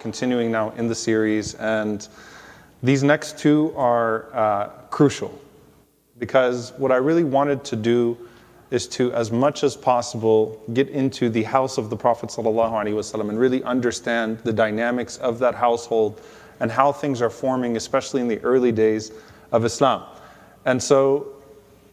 continuing now in the series, and these next two are uh, crucial because what I really wanted to do is to, as much as possible, get into the house of the Prophet ﷺ and really understand the dynamics of that household and how things are forming, especially in the early days of Islam. And so,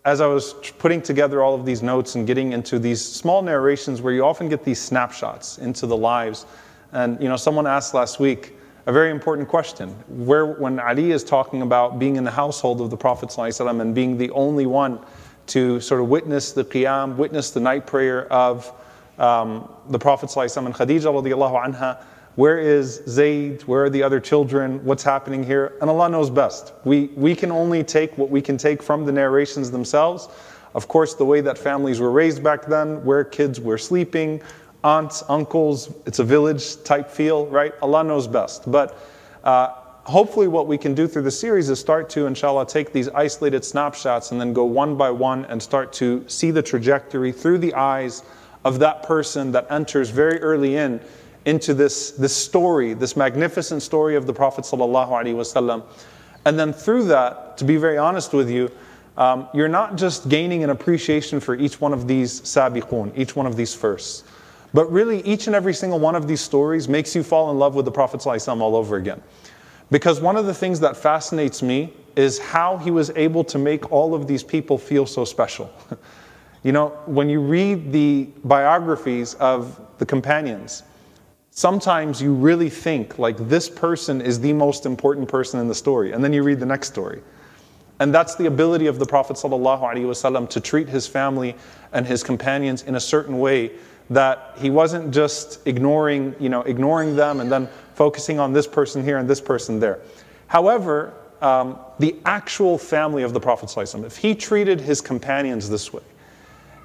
as I was putting together all of these notes and getting into these small narrations where you often get these snapshots into the lives, and you know, someone asked last week a very important question. Where, when Ali is talking about being in the household of the Prophet ﷺ and being the only one to sort of witness the qiyam, witness the night prayer of um, the Prophet ﷺ and Khadija anha. Where is Zayd? Where are the other children? What's happening here? And Allah knows best. We, we can only take what we can take from the narrations themselves. Of course, the way that families were raised back then, where kids were sleeping, aunts, uncles, it's a village type feel, right? Allah knows best. But uh, hopefully what we can do through the series is start to, inshallah, take these isolated snapshots and then go one by one and start to see the trajectory through the eyes of that person that enters very early in into this, this story, this magnificent story of the Prophet ﷺ. And then through that, to be very honest with you, um, you're not just gaining an appreciation for each one of these sabiqun, each one of these firsts, but really each and every single one of these stories makes you fall in love with the Prophet ﷺ all over again. Because one of the things that fascinates me is how he was able to make all of these people feel so special. you know, when you read the biographies of the companions, sometimes you really think like this person is the most important person in the story. And then you read the next story. And that's the ability of the Prophet ﷺ to treat his family and his companions in a certain way that he wasn't just ignoring, you know, ignoring them and then focusing on this person here and this person there. However, um, the actual family of the Prophet, ﷺ, if he treated his companions this way,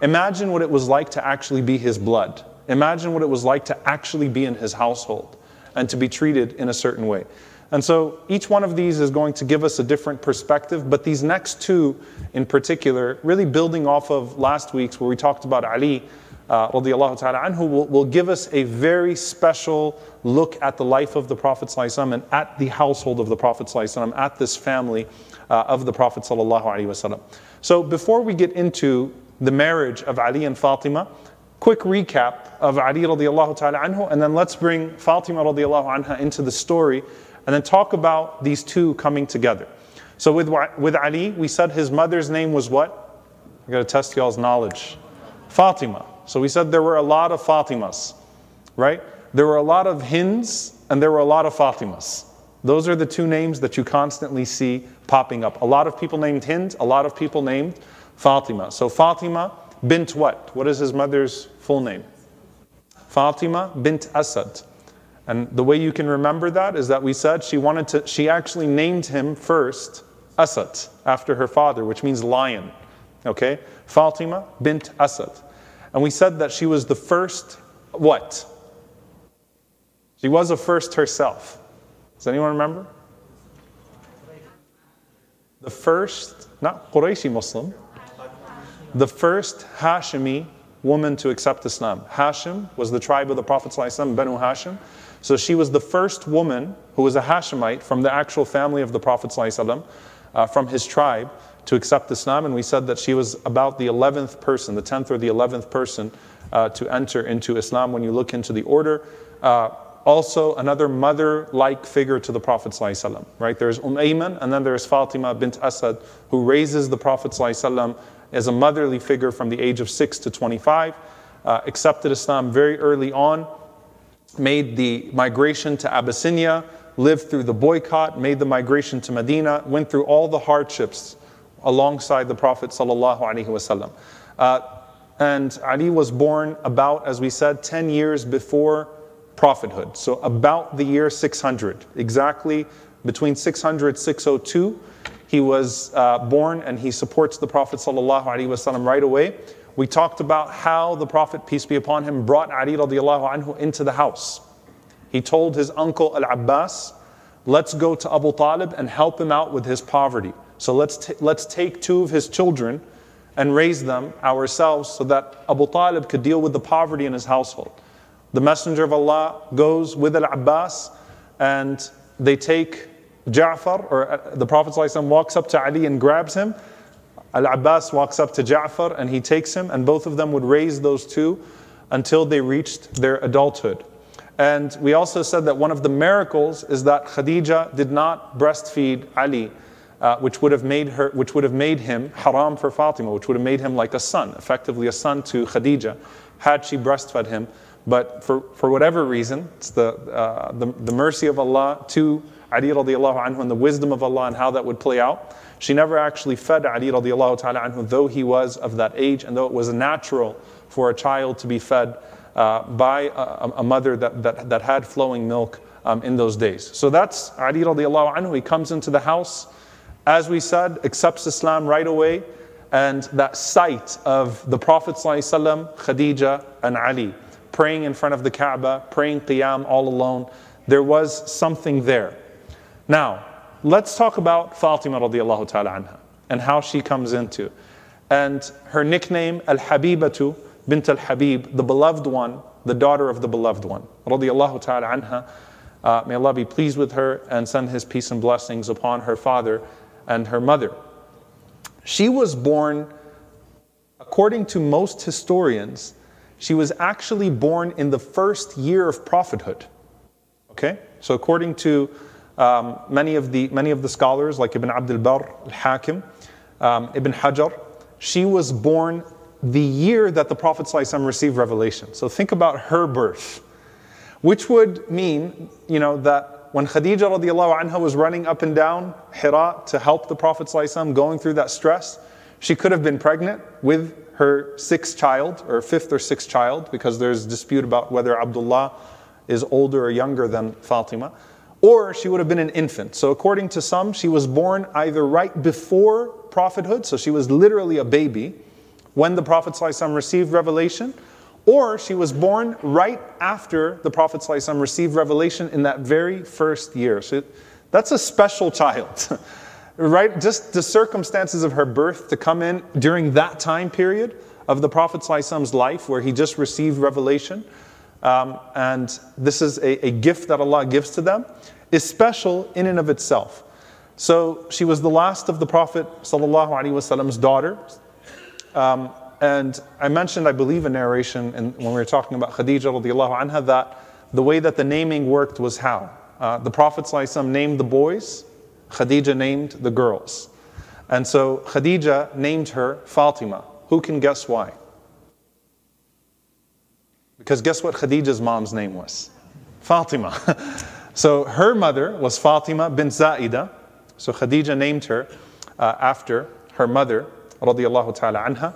imagine what it was like to actually be his blood. Imagine what it was like to actually be in his household and to be treated in a certain way. And so each one of these is going to give us a different perspective, but these next two in particular, really building off of last week's where we talked about Ali uh, radiallahu ta'ala anhu, will, will give us a very special look at the life of the Prophet ﷺ and at the household of the Prophet ﷺ, at this family uh, of the Prophet ﷺ. So before we get into the marriage of Ali and Fatima, quick recap of Ali radiallahu ta'ala anhu, and then let's bring Fatima radiallahu anha into the story, and then talk about these two coming together. So with, with Ali, we said his mother's name was what? I gotta test y'all's knowledge. Fatima. So we said there were a lot of Fatimas, right? There were a lot of Hinds and there were a lot of Fatimas. Those are the two names that you constantly see popping up. A lot of people named Hind, a lot of people named Fatima. So Fatima bint what? What is his mother's full name? Fatima bint Asad. And the way you can remember that is that we said she wanted to, she actually named him first Asad after her father, which means lion. Okay? Fatima bint Asad. And we said that she was the first what? She was a first herself. Does anyone remember? The first, not Qurayshi Muslim, the first Hashimi woman to accept Islam. Hashim was the tribe of the Prophet Banu Hashim. So she was the first woman who was a Hashemite from the actual family of the Prophet ﷺ, uh, from his tribe to accept Islam, and we said that she was about the 11th person, the 10th or the 11th person uh, to enter into Islam when you look into the order. Uh, also, another mother like figure to the Prophet, ﷺ, right? There's Umm Ayman, and then there's Fatima bint Asad, who raises the Prophet ﷺ as a motherly figure from the age of 6 to 25, uh, accepted Islam very early on, made the migration to Abyssinia, lived through the boycott, made the migration to Medina, went through all the hardships alongside the Prophet sallallahu uh, and Ali was born about, as we said, 10 years before prophethood. So about the year 600, exactly between 600 602, he was uh, born and he supports the Prophet sallallahu alaihi wasallam right away. We talked about how the Prophet, peace be upon him, brought Ali radiallahu anhu into the house. He told his uncle Al Abbas, let's go to Abu Talib and help him out with his poverty. So let's, t- let's take two of his children and raise them ourselves so that Abu Talib could deal with the poverty in his household. The Messenger of Allah goes with Al Abbas and they take Ja'far, or uh, the Prophet walks up to Ali and grabs him. Al Abbas walks up to Ja'far and he takes him, and both of them would raise those two until they reached their adulthood. And we also said that one of the miracles is that Khadija did not breastfeed Ali, uh, which would have made her, which would have made him haram for Fatima, which would have made him like a son, effectively a son to Khadija, had she breastfed him. But for, for whatever reason, it's the, uh, the, the mercy of Allah to Ali radiallahu anhu and the wisdom of Allah and how that would play out. She never actually fed Ali radiallahu ta'ala anhu, though he was of that age and though it was natural for a child to be fed uh, by a, a, mother that, that, that had flowing milk um, in those days. So that's Ali radiallahu anhu. He comes into the house, as we said, accepts Islam right away. And that sight of the Prophet ﷺ, Khadija, and Ali praying in front of the Kaaba, praying Qiyam all alone, there was something there. Now, let's talk about Fatima radiallahu ta'ala anha and how she comes into. And her nickname, Al Habibatu bint Al Habib, the beloved one, the daughter of the beloved one, radiallahu ta'ala anha. Uh, may Allah be pleased with her and send His peace and blessings upon her father and her mother. She was born, according to most historians, she was actually born in the first year of prophethood. Okay? So, according to um, many, of the, many of the scholars, like Ibn Abdul Barr al Hakim, um, Ibn Hajar, she was born the year that the Prophet ﷺ received revelation. So think about her birth, which would mean, you know, that when Khadija anha was running up and down Hira to help the Prophet ﷺ going through that stress, she could have been pregnant with her sixth child, or fifth or sixth child, because there's dispute about whether Abdullah is older or younger than Fatima or she would have been an infant. So, according to some, she was born either right before prophethood, so she was literally a baby when the Prophet ﷺ received revelation, or she was born right after the Prophet ﷺ received revelation in that very first year. So, that's a special child. right? Just the circumstances of her birth to come in during that time period of the Prophet ﷺ's life where he just received revelation. um, and this is a, a gift that Allah gives to them is special in and of itself. So she was the last of the Prophet Wasallam's daughter. Um, and I mentioned, I believe, a narration and when we were talking about Khadija radiallahu anha that the way that the naming worked was how? Uh, the Prophet ﷺ named the boys, Khadija named the girls. And so Khadija named her Fatima. Who can guess why? Because guess what Khadija's mom's name was? Fatima. So her mother was Fatima bint Zaida. So Khadija named her uh, after her mother, radiallahu ta'ala anha.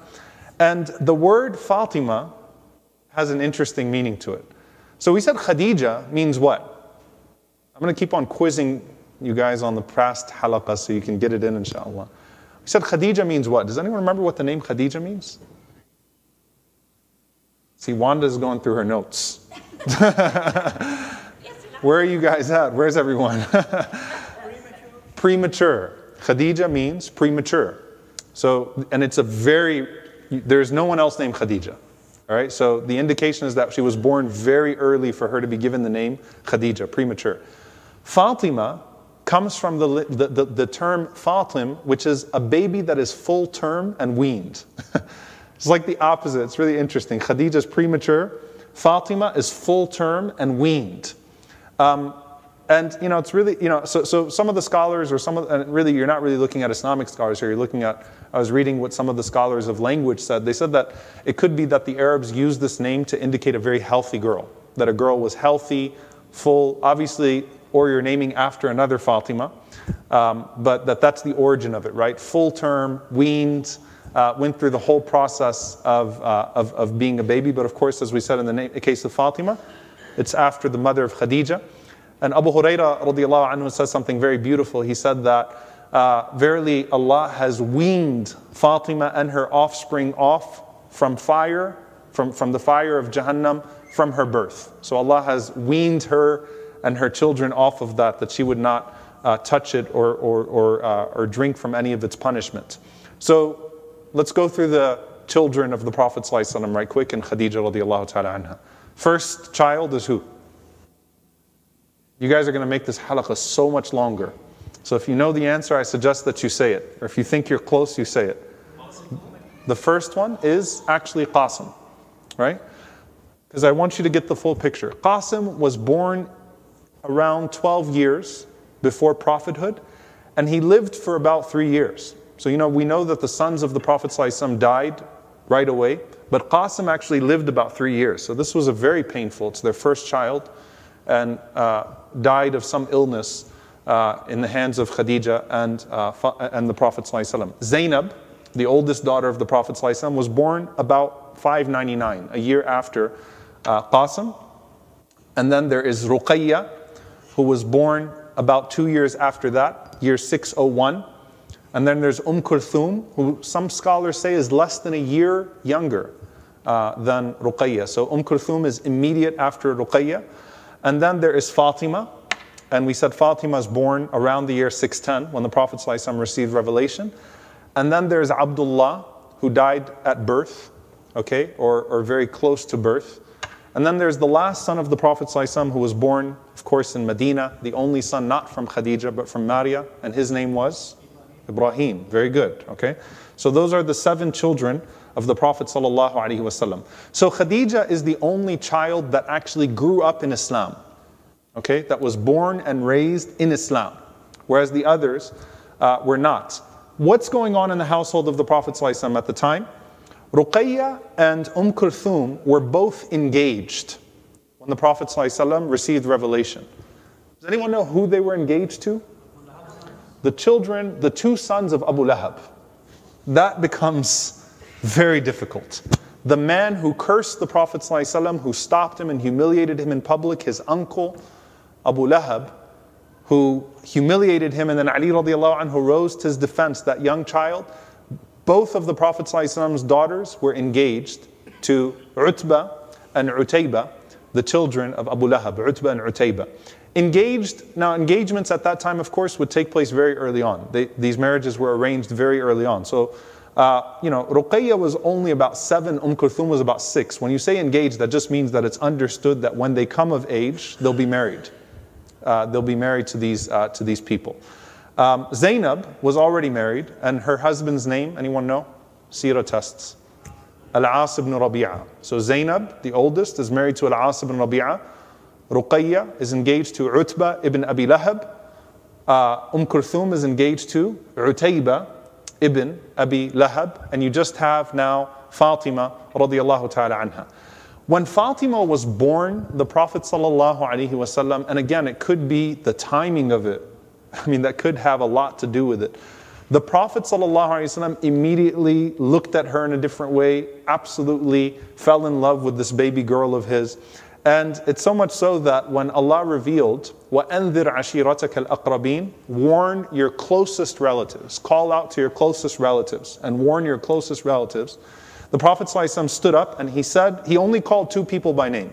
And the word Fatima has an interesting meaning to it. So we said Khadija means what? I'm going to keep on quizzing you guys on the past halaqa so you can get it in, inshallah. We said Khadija means what? Does anyone remember what the name Khadija means? See, Wanda's going through her notes. Where are you guys at? Where's everyone? premature. Khadija means premature. So, and it's a very, there's no one else named Khadija. All right, so the indication is that she was born very early for her to be given the name Khadija, premature. Fatima comes from the, the, the, the term Fatim, which is a baby that is full term and weaned. It's like the opposite. It's really interesting. Khadija is premature, Fatima is full term and weaned. Um, and you know, it's really you know, so, so some of the scholars, or some of, and really, you're not really looking at Islamic scholars here. You're looking at. I was reading what some of the scholars of language said. They said that it could be that the Arabs used this name to indicate a very healthy girl, that a girl was healthy, full. Obviously, or you're naming after another Fatima, um, but that that's the origin of it, right? Full term, weaned. Uh, went through the whole process of, uh, of, of, being a baby. But of course, as we said in the, na- case of Fatima, it's after the mother of Khadija. And Abu Huraira radiallahu anhu says something very beautiful. He said that, uh, verily Allah has weaned Fatima and her offspring off from fire, from, from the fire of Jahannam, from her birth. So Allah has weaned her and her children off of that, that she would not uh, touch it or, or, or, uh, or drink from any of its punishment. So let's go through the children of the Prophet right quick and Khadija radiallahu ta'ala anha. First child is who? You guys are going to make this halaqah so much longer. So if you know the answer, I suggest that you say it. Or if you think you're close, you say it. The first one is actually Qasim, right? Because I want you to get the full picture. Qasim was born around 12 years before prophethood, and he lived for about three years. So, you know, we know that the sons of the Prophet ﷺ died right away, but Qasim actually lived about three years. So, this was a very painful, it's their first child, and uh, died of some illness uh, in the hands of Khadija and, uh, and the Prophet. ﷺ. Zainab, the oldest daughter of the Prophet, ﷺ, was born about 599, a year after uh, Qasim. And then there is Ruqayya, who was born about two years after that, year 601. And then there's Umm Kulthum, who some scholars say is less than a year younger uh, than Ruqayya. So Umm Kulthum is immediate after Ruqayya. And then there is Fatima. And we said Fatima is born around the year 610 when the Prophet ﷺ received revelation. And then there's Abdullah, who died at birth, okay, or, or very close to birth. And then there's the last son of the Prophet ﷺ who was born, of course, in Medina, the only son not from Khadija but from Maria, and his name was Ibrahim. Very good. Okay. So those are the seven children of the Prophet sallallahu So Khadija is the only child that actually grew up in Islam. Okay, that was born and raised in Islam, whereas the others uh, were not. What's going on in the household of the Prophet ﷺ at the time? Ruqayya and Umm Kulthum were both engaged when the Prophet ﷺ received revelation. Does anyone know who they were engaged to? The children, the two sons of Abu Lahab. That becomes very difficult. The man who cursed the Prophet ﷺ, who stopped him and humiliated him in public, his uncle, Abu Lahab, who humiliated him, and then Ali radiallahu anhu rose to his defense, that young child, both of the Prophet Prophet's daughters were engaged to Utbah and Utayba, the children of Abu Lahab, Utbah and Utayba. Engaged, now engagements at that time, of course, would take place very early on. They, these marriages were arranged very early on. So, uh, you know, Ruqayya was only about seven, Umm Kulthum was about six. When you say engaged, that just means that it's understood that when they come of age, they'll be married. Uh, they'll be married to these, uh, to these people. Um, Zainab was already married, and her husband's name, anyone know? Sira tests. Al-As ibn Rabi'a. So Zainab, the oldest, is married to Al-As ibn Rabi'a. Ruqayya is engaged to Utbah ibn Abi Lahab. Uh, umm Kulthum is engaged to Utayba ibn Abi Lahab. And you just have now Fatima radiallahu ta'ala anha. When Fatima was born, the Prophet sallallahu alaihi wasallam, and again, it could be the timing of it, I mean, that could have a lot to do with it. The Prophet ﷺ immediately looked at her in a different way, absolutely fell in love with this baby girl of his. And it's so much so that when Allah revealed, وَأَنذِرْ عَشِيرَتَكَ الْأَقْرَبِينَ Warn your closest relatives. Call out to your closest relatives and warn your closest relatives. The Prophet ﷺ stood up and he said, he only called two people by name.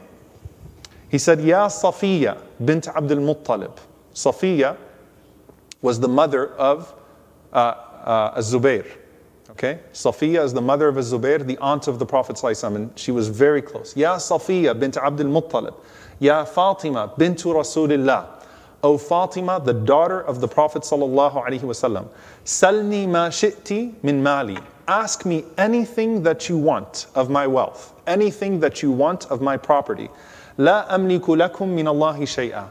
He said, Ya Safiya bint Abdul Muttalib. Safiya was the mother of uh, uh, Az-Zubair. Okay? Safiya is the mother of Az-Zubair, the aunt of the Prophet ﷺ, and she was very close. Ya Safiya bint Abdul Muttalib. Ya Fatima bintu Rasulillah. O Fatima, the daughter of the Prophet wasallam. Salni ma shi'ti min mali. Ask me anything that you want of my wealth, anything that you want of my property. La amliku lakum min Allahi shay'a.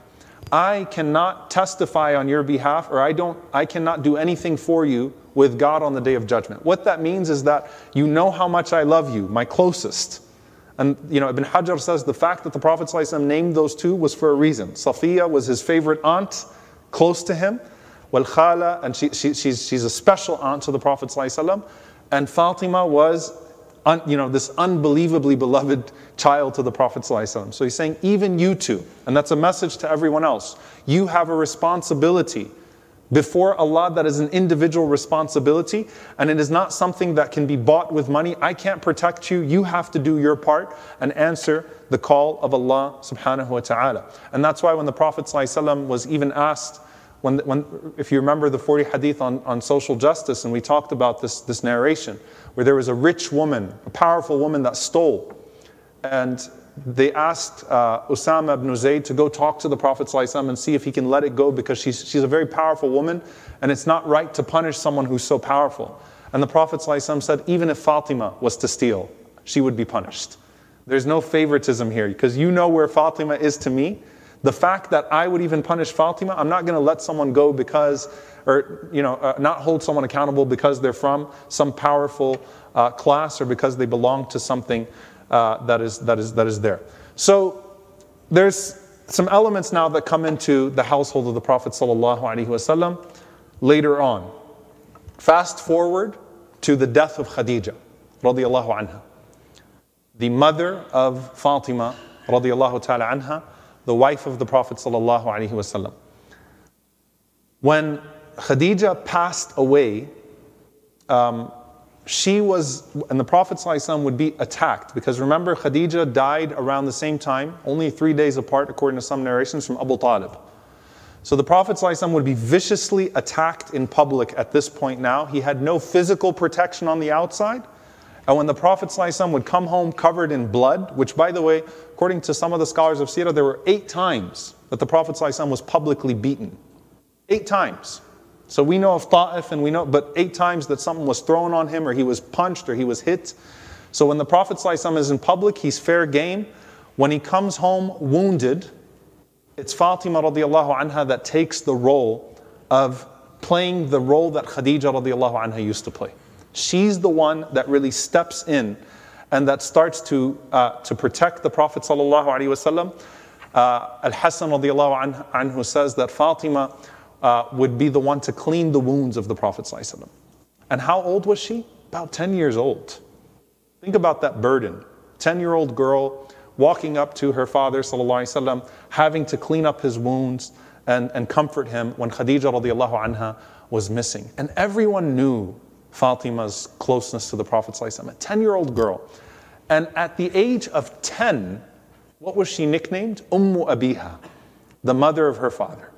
I cannot testify on your behalf or I don't I cannot do anything for you with God on the day of judgment. What that means is that you know how much I love you, my closest. And you know, Ibn Hajar says the fact that the Prophet ﷺ named those two was for a reason. Safiya was his favorite aunt, close to him. Wal Khala, and she, she, she's, she's a special aunt to the Prophet ﷺ. And Fatima was un, you know, this unbelievably beloved child to the Prophet. ﷺ. So he's saying, even you two, and that's a message to everyone else, you have a responsibility before Allah that is an individual responsibility, and it is not something that can be bought with money. I can't protect you. You have to do your part and answer the call of Allah subhanahu wa ta'ala. And that's why when the Prophet was even asked, when, when, if you remember the 40 hadith on, on social justice, and we talked about this, this narration, where there was a rich woman, a powerful woman that stole. And they asked uh, Usama ibn Zayd to go talk to the Prophet ﷺ and see if he can let it go because she's, she's a very powerful woman and it's not right to punish someone who's so powerful. And the Prophet ﷺ said, even if Fatima was to steal, she would be punished. There's no favoritism here because you know where Fatima is to me. The fact that I would even punish Fatima, I'm not going to let someone go because, or, you know, uh, not hold someone accountable because they're from some powerful uh, class or because they belong to something uh, that, is, that, is, that is there. So there's some elements now that come into the household of the Prophet wasallam later on. Fast forward to the death of Khadija, radiallahu anha, the mother of Fatima, radiallahu ta'ala anha, the wife of the Prophet wasallam. When Khadija passed away, um, she was, and the Prophet ﷺ would be attacked because remember, Khadija died around the same time, only three days apart, according to some narrations from Abu Talib. So the Prophet ﷺ would be viciously attacked in public at this point now. He had no physical protection on the outside. And when the Prophet ﷺ would come home covered in blood, which by the way, according to some of the scholars of Sirah, there were eight times that the Prophet ﷺ was publicly beaten. Eight times. So we know of Ta'if and we know, but eight times that something was thrown on him or he was punched or he was hit. So when the Prophet ﷺ is in public, he's fair game. When he comes home wounded, it's Fatima radiallahu anha that takes the role of playing the role that Khadija radiallahu anha used to play. She's the one that really steps in and that starts to, uh, to protect the Prophet sallallahu alaihi wasallam. Uh, Al-Hassan radiallahu anhu says that Fatima uh, would be the one to clean the wounds of the Prophet. ﷺ. And how old was she? About 10 years old. Think about that burden. 10 year old girl walking up to her father, وسلم, having to clean up his wounds and, and comfort him when Khadija radiallahu anha was missing. And everyone knew Fatima's closeness to the Prophet, ﷺ, a 10 year old girl. And at the age of 10, what was she nicknamed? Ummu Abiha, the mother of her father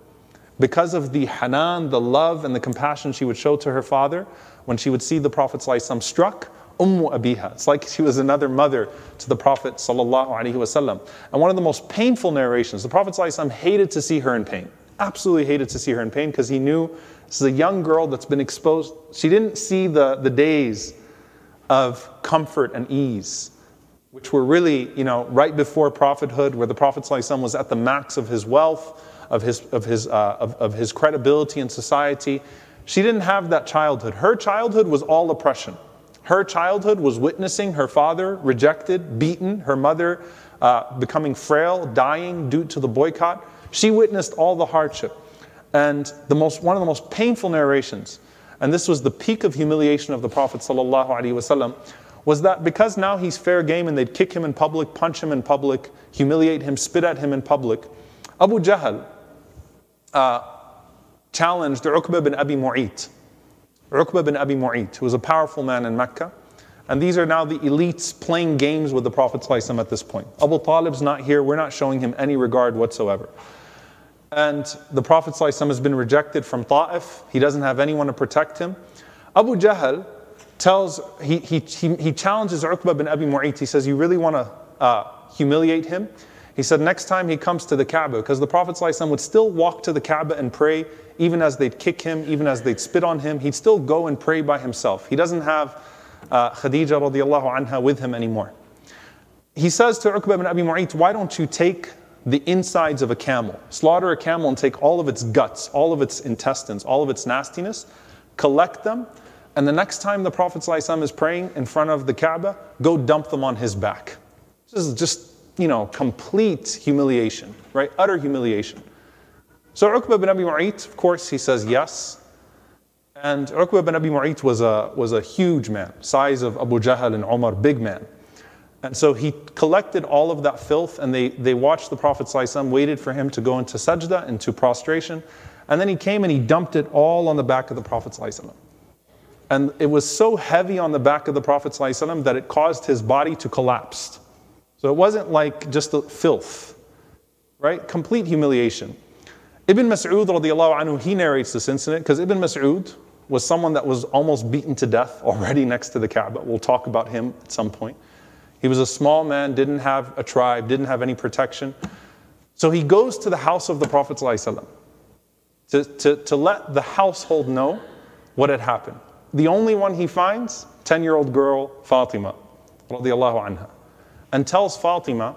because of the hanan, the love and the compassion she would show to her father when she would see the Prophet ﷺ struck, Ummu Abiha. It's like she was another mother to the Prophet ﷺ. And one of the most painful narrations, the Prophet ﷺ hated to see her in pain. Absolutely hated to see her in pain because he knew this is a young girl that's been exposed. She didn't see the, the days of comfort and ease, which were really, you know, right before prophethood, where the Prophet ﷺ was at the max of his wealth of his, of his, uh, of, of his credibility in society. She didn't have that childhood. Her childhood was all oppression. Her childhood was witnessing her father rejected, beaten, her mother uh, becoming frail, dying due to the boycott. She witnessed all the hardship. And the most, one of the most painful narrations, and this was the peak of humiliation of the Prophet was that because now he's fair game and they'd kick him in public, punch him in public, humiliate him, spit at him in public, Abu Jahl, uh, challenged Uqba bin Abi Mu'ayt. Uqba bin Abi Mu'ayt, who was a powerful man in Mecca. And these are now the elites playing games with the Prophet ﷺ at this point. Abu Talib's not here, we're not showing him any regard whatsoever. And the Prophet ﷺ has been rejected from Ta'if, he doesn't have anyone to protect him. Abu Jahl tells, he, he, he, he challenges Uqba bin Abi Mu'ayt, he says, You really want to uh, humiliate him? He said next time he comes to the Kaaba, because the Prophet ﷺ would still walk to the Kaaba and pray, even as they'd kick him, even as they'd spit on him, he'd still go and pray by himself. He doesn't have uh, Khadija radiallahu anha with him anymore. He says to Uqba ibn Abi Mu'ayt, why don't you take the insides of a camel, slaughter a camel and take all of its guts, all of its intestines, all of its nastiness, collect them, and the next time the Prophet ﷺ is praying in front of the Kaaba, go dump them on his back. This is just you know, complete humiliation, right? Utter humiliation. So Uqba bin Abi Mu'ayt, of course, he says yes. And Uqba bin Abi Mu'ayt was a, was a huge man, size of Abu Jahl and Umar, big man. And so he collected all of that filth and they, they watched the Prophet ﷺ, waited for him to go into sajda, into prostration. And then he came and he dumped it all on the back of the Prophet ﷺ. And it was so heavy on the back of the Prophet ﷺ that it caused his body to collapse. So it wasn't like just the filth, right? Complete humiliation. Ibn Mas'ud radiallahu anhu, he narrates this incident because Ibn Mas'ud was someone that was almost beaten to death already next to the Kaaba. We'll talk about him at some point. He was a small man, didn't have a tribe, didn't have any protection. So he goes to the house of the Prophet ﷺ to, to, to let the household know what had happened. The only one he finds, 10 year old girl, Fatima, anha, and tells Fatima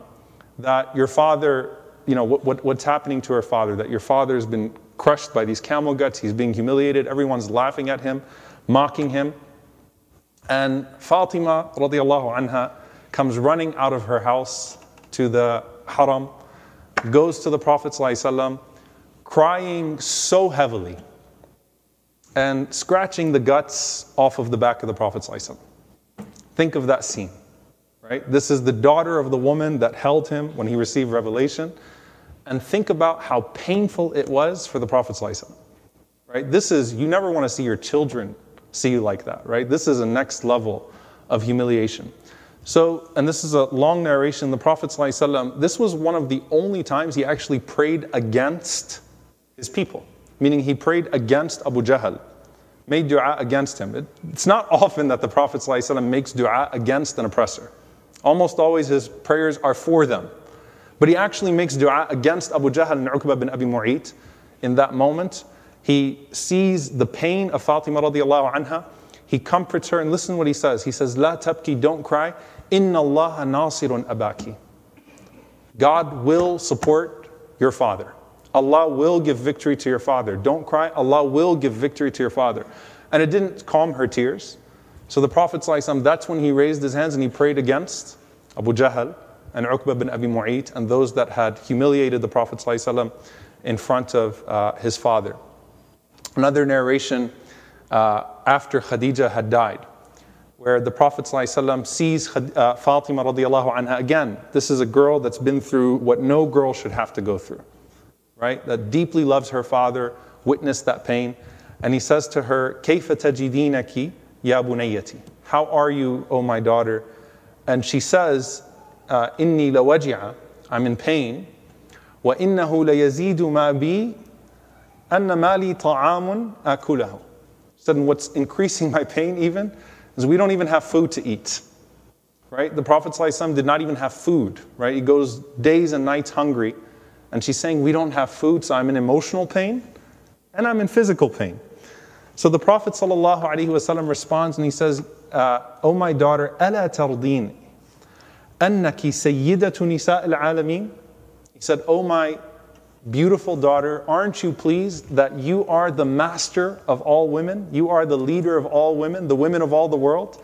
that your father, you know, what, what, what's happening to her father, that your father has been crushed by these camel guts, he's being humiliated, everyone's laughing at him, mocking him. And Fatima radiallahu anha comes running out of her house to the haram, goes to the Prophet ﷺ, crying so heavily and scratching the guts off of the back of the Prophet. ﷺ. Think of that scene, right? This is the daughter of the woman that held him when he received revelation. And think about how painful it was for the Prophet right? This is, you never want to see your children see you like that, right? This is a next level of humiliation. So, and this is a long narration, the Prophet, ﷺ, this was one of the only times he actually prayed against his people, meaning he prayed against Abu Jahl, made dua against him. It, it's not often that the Prophet ﷺ makes dua against an oppressor. Almost always his prayers are for them. But he actually makes dua against Abu Jahl and Uqba bin Abi Mu'ayt in that moment. He sees the pain of Fatima radiallahu anha. He comforts her and listen what he says. He says, La tabki, don't cry. Inna Allah nasirun abaki. God will support your father. Allah will give victory to your father. Don't cry. Allah will give victory to your father. And it didn't calm her tears. So the Prophet, ﷺ, that's when he raised his hands and he prayed against Abu Jahl and Uqba bin Abi Mu'ayt and those that had humiliated the Prophet ﷺ in front of uh, his father. Another narration uh, after Khadija had died, where the Prophet ﷺ sees uh, Fatima radiallahu anha again. This is a girl that's been through what no girl should have to go through right? That deeply loves her father, witnessed that pain. And he says to her, كيف تجدينك يا بنيتي? How are you, O my daughter? And she says, إني لوجع, I'm in pain. وإنه ليزيد ما بي أن مالي طعام أكله. Said, what's increasing my pain even is we don't even have food to eat. Right? The Prophet ﷺ did not even have food, right? He goes days and nights hungry. And she's saying, We don't have food, so I'm in emotional pain and I'm in physical pain. So the Prophet ﷺ responds and he says, uh, Oh my daughter, ألا ترضين أنك سيدة نساء العالمين? He said, Oh my beautiful daughter, aren't you pleased that you are the master of all women? You are the leader of all women, the women of all the world?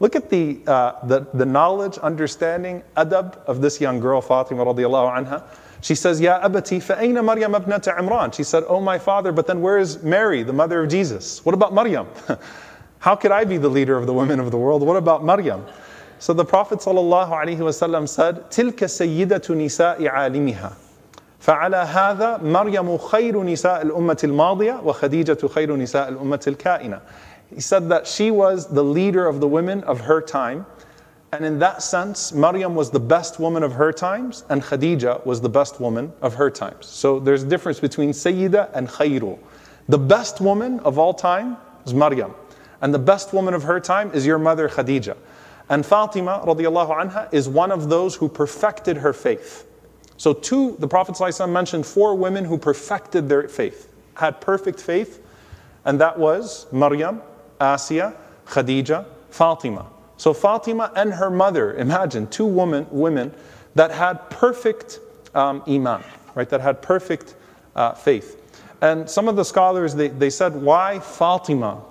Look at the, uh, the, the knowledge, understanding, adab of this young girl, Fatima radiallahu anha. She says, Ya abati, fa'ayna Maryam abnata Imran? She said, Oh my father, but then where is Mary, the mother of Jesus? What about Maryam? How could I be the leader of the women of the world? What about Maryam? So the Prophet ﷺ said, تلك سيدة نساء عالمها فعلى هذا مريم خير نساء الأمة الماضية وخديجة خير نساء الأمة الكائنة. He said that she was the leader of the women of her time and in that sense, Maryam was the best woman of her times, and Khadija was the best woman of her times. So there's a difference between Sayyida and Khayru. The best woman of all time is Maryam, and the best woman of her time is your mother Khadija. And Fatima radiallahu is one of those who perfected her faith. So two, the Prophet mentioned four women who perfected their faith, had perfect faith, and that was Maryam, Asiya, Khadija, Fatima. So Fatima and her mother, imagine two women, women that had perfect um, iman, right? That had perfect uh, faith. And some of the scholars, they, they said, why Fatima?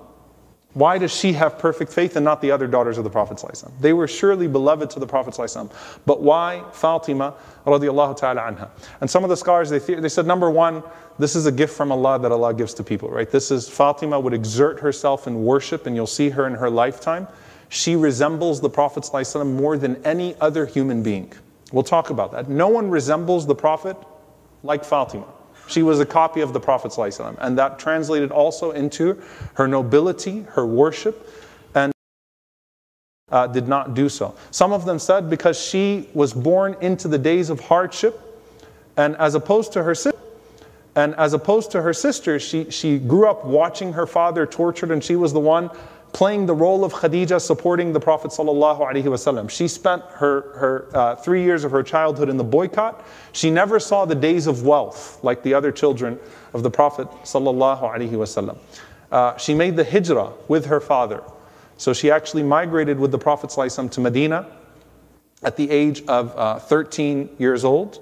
Why does she have perfect faith and not the other daughters of the Prophet ﷺ? They were surely beloved to the Prophet ﷺ. But why Fatima radiallahu? And some of the scholars, they, they said, number one, this is a gift from Allah that Allah gives to people, right? This is Fatima would exert herself in worship and you'll see her in her lifetime she resembles the Prophet ﷺ more than any other human being. We'll talk about that. No one resembles the Prophet like Fatima. She was a copy of the Prophet ﷺ, and that translated also into her nobility, her worship, and uh, did not do so. Some of them said because she was born into the days of hardship, and as opposed to her sister, and as opposed to her sister, she, she grew up watching her father tortured, and she was the one playing the role of Khadija supporting the Prophet ﷺ. She spent her, her uh, three years of her childhood in the boycott. She never saw the days of wealth like the other children of the Prophet ﷺ. Uh, she made the hijrah with her father. So she actually migrated with the Prophet ﷺ to Medina at the age of uh, 13 years old.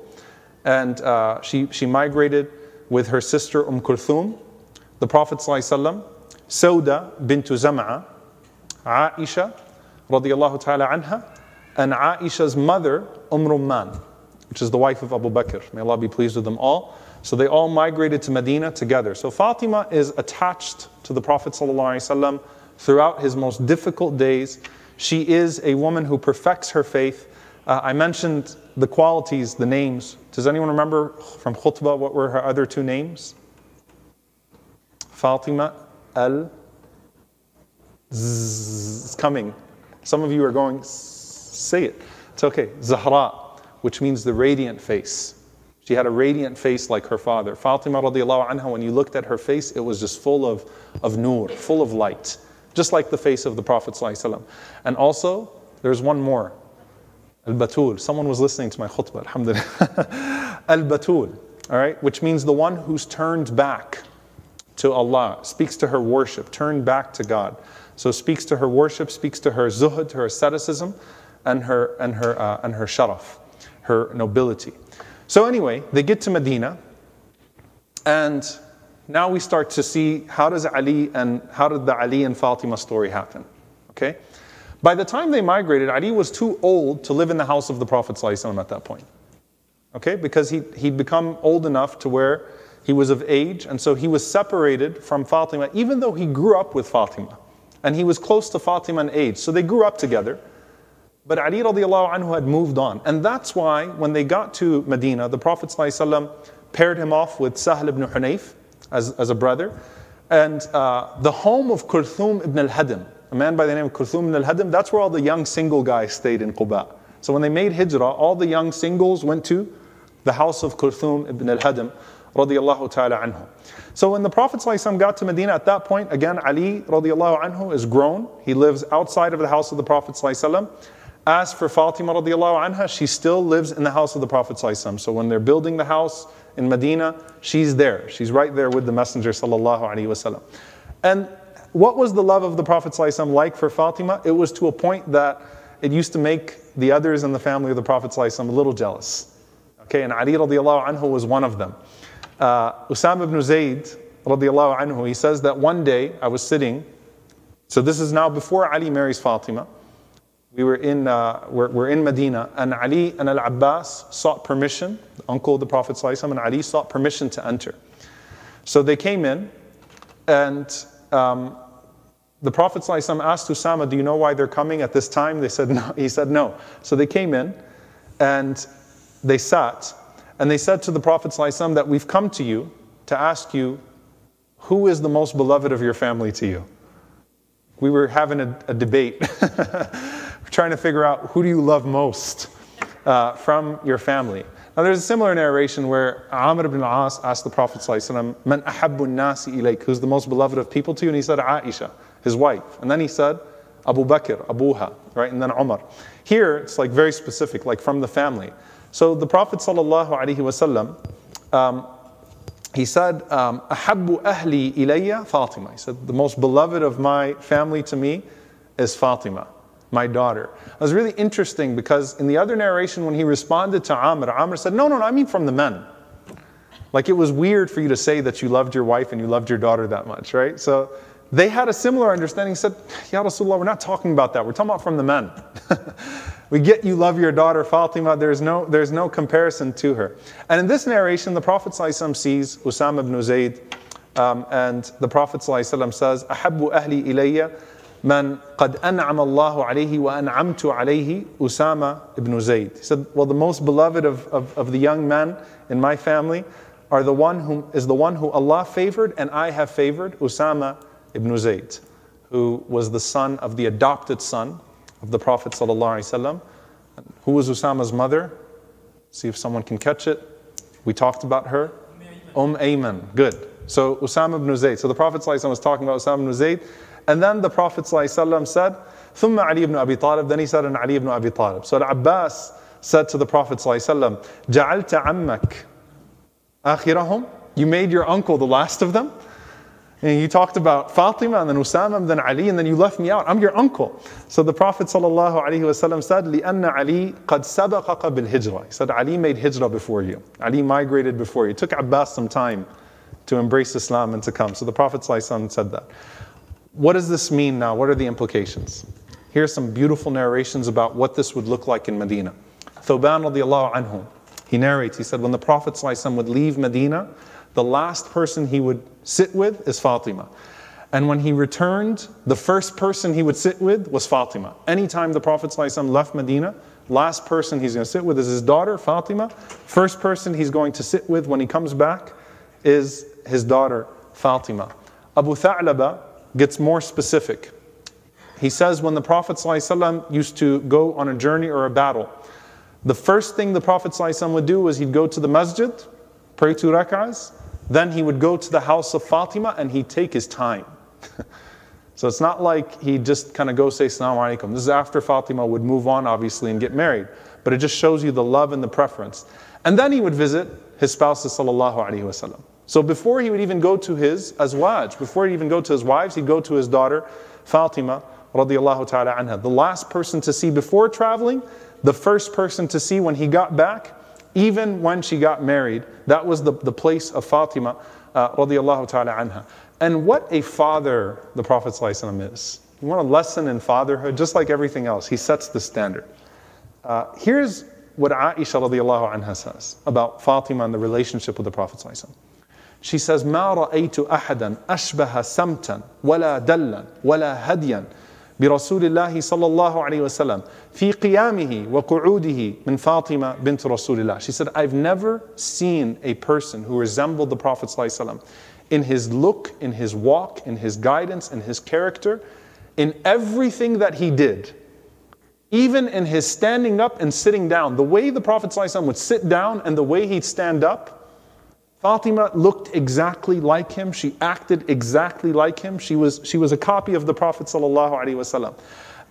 And uh, she, she migrated with her sister Umm Kulthum, the Prophet ﷺ, Sauda bint Zam'a, Aisha radiallahu ta'ala anha, and Aisha's mother, Umm which is the wife of Abu Bakr. May Allah be pleased with them all. So they all migrated to Medina together. So Fatima is attached to the Prophet ﷺ throughout his most difficult days. She is a woman who perfects her faith. Uh, I mentioned the qualities, the names. Does anyone remember from khutbah what were her other two names? Fatima al it's coming. Some of you are going, say it. It's okay. Zahra, which means the radiant face. She had a radiant face like her father. Fatima radiallahu anha, when you looked at her face, it was just full of, of nur, full of light, just like the face of the Prophet. And also, there's one more. Al Batul. Someone was listening to my khutbah, alhamdulillah. Al Batul, all right, which means the one who's turned back to Allah, speaks to her worship, turn back to God. So speaks to her worship, speaks to her zuhud, her asceticism, and her and her uh, and her sharaf, her nobility. So anyway, they get to Medina, and now we start to see how does Ali and how did the Ali and Fatima story happen? Okay, by the time they migrated, Ali was too old to live in the house of the Prophet at that point. Okay, because he he'd become old enough to where he was of age, and so he was separated from Fatima, even though he grew up with Fatima. And he was close to Fatima in age. So they grew up together. But Ali radiallahu anhu had moved on. And that's why when they got to Medina, the Prophet paired him off with Sahl ibn Hunayf as, as a brother. And uh, the home of Kulthum ibn al-Hadim, a man by the name of Kulthum ibn al-Hadim, that's where all the young single guys stayed in Quba. So when they made hijrah, all the young singles went to the house of Kulthum ibn al-Hadim radiallahu ta'ala anhu. So when the Prophet ﷺ got to Medina at that point, again, Ali radiallahu anhu is grown. He lives outside of the house of the Prophet ﷺ. As for Fatima radiallahu anha, she still lives in the house of the Prophet ﷺ. So when they're building the house in Medina, she's there. She's right there with the Messenger sallallahu alaihi wasallam. And what was the love of the Prophet ﷺ like for Fatima? It was to a point that it used to make the others in the family of the Prophet ﷺ a little jealous. Okay, and Ali radiallahu anhu was one of them. Uh, Usama ibn Zayd, radiallahu anhu, he says that one day I was sitting, so this is now before Ali marries Fatima. We were in, uh, we're, we're, in Medina, and Ali and Al Abbas sought permission, the uncle of the Prophet, and Ali sought permission to enter. So they came in, and um, the Prophet asked Usama, Do you know why they're coming at this time? They said, No. He said, No. So they came in, and they sat, and they said to the Prophet ﷺ that we've come to you to ask you, who is the most beloved of your family to you? We were having a, a debate, trying to figure out who do you love most uh, from your family. Now there's a similar narration where Amr ibn al-As asked the Prophet ﷺ, Man ahabbu nasi ilayk, who's the most beloved of people to you? And he said, Aisha, his wife. And then he said, Abu Bakr, Abuha, right? And then Umar. Here, it's like very specific, like from the family. So the Prophet sallallahu um, he said, um, "Ahabu ahli ilayya Fatima." He said, "The most beloved of my family to me is Fatima, my daughter." It was really interesting because in the other narration, when he responded to Amr, Amr said, "No, no, no. I mean from the men." Like it was weird for you to say that you loved your wife and you loved your daughter that much, right? So they had a similar understanding. He said, Ya Rasulullah, we're not talking about that. We're talking about from the men. we get you love your daughter Fatima. There's no, there's no comparison to her. And in this narration, the Prophet ﷺ sees Usama ibn Zayd, um, and the Prophet ﷺ says, أحب أهلي إلي من قد أنعم الله عليه وأنعمت عليه Usama ibn Zayd. He said, well, the most beloved of, of, of the young men in my family are the one who is the one who Allah favored and I have favored, Usama ibn Zayd, who was the son of the adopted son of the Prophet. ﷺ. Who was Usama's mother? See if someone can catch it. We talked about her. Umm Ayman. Good. So Usama ibn Zayd. So the Prophet ﷺ was talking about Usama ibn Zayd. And then the Prophet ﷺ said, ثم علي ibn Abi Talib, then he said, and Ali ibn Abi Talib. So Abbas said to the Prophet ﷺ, جعلت عمك آخرهم? You made your uncle the last of them? And you talked about Fatima and then Usama and then Ali and then you left me out. I'm your uncle. So the Prophet ﷺ said, لِأَنَّ عَلِي قَدْ سَبَقَكَ بِالْهِجْرَةِ He said, Ali made hijrah before you. Ali migrated before you. It took Abbas some time to embrace Islam and to come. So the Prophet ﷺ said that. What does this mean now? What are the implications? Here are some beautiful narrations about what this would look like in Medina. Thoban radiallahu anhu, he narrates, he said, when the Prophet ﷺ would leave Medina, the last person he would sit with is Fatima. And when he returned, the first person he would sit with was Fatima. Anytime the Prophet ﷺ left Medina, last person he's going to sit with is his daughter, Fatima. First person he's going to sit with when he comes back is his daughter, Fatima. Abu Tha'laba gets more specific. He says when the Prophet ﷺ used to go on a journey or a battle, the first thing the Prophet ﷺ would do was he'd go to the masjid, pray two rak'ahs, then he would go to the house of Fatima and he'd take his time. so it's not like he'd just kind of go say Assalamu alaikum. This is after Fatima would move on, obviously, and get married. But it just shows you the love and the preference. And then he would visit his spouses, sallallahu wasallam. So before he would even go to his azwaj, before he'd even go to his wives, he'd go to his daughter, Fatima, radiallahu ta'ala anha. The last person to see before traveling, the first person to see when he got back, even when she got married, that was the, the place of Fatima uh, radiallahu ta'ala anha. And what a father the Prophet ﷺ is. You want a lesson in fatherhood, just like everything else, he sets the standard. Uh, here's what Aisha radiallahu anha says about Fatima and the relationship with the Prophet ﷺ. She says, ما رأيت أحدا أشبه سمتا ولا دلا ولا هديا برسول الله صلى الله عليه وسلم في قيامه وقعوده من فاطمة بنت رسول الله. She said, I've never seen a person who resembled the Prophet صلى الله عليه وسلم in his look, in his walk, in his guidance, in his character, in everything that he did. Even in his standing up and sitting down, the way the Prophet ﷺ would sit down and the way he'd stand up, Fatima looked exactly like him. She acted exactly like him. She was, she was a copy of the Prophet ﷺ.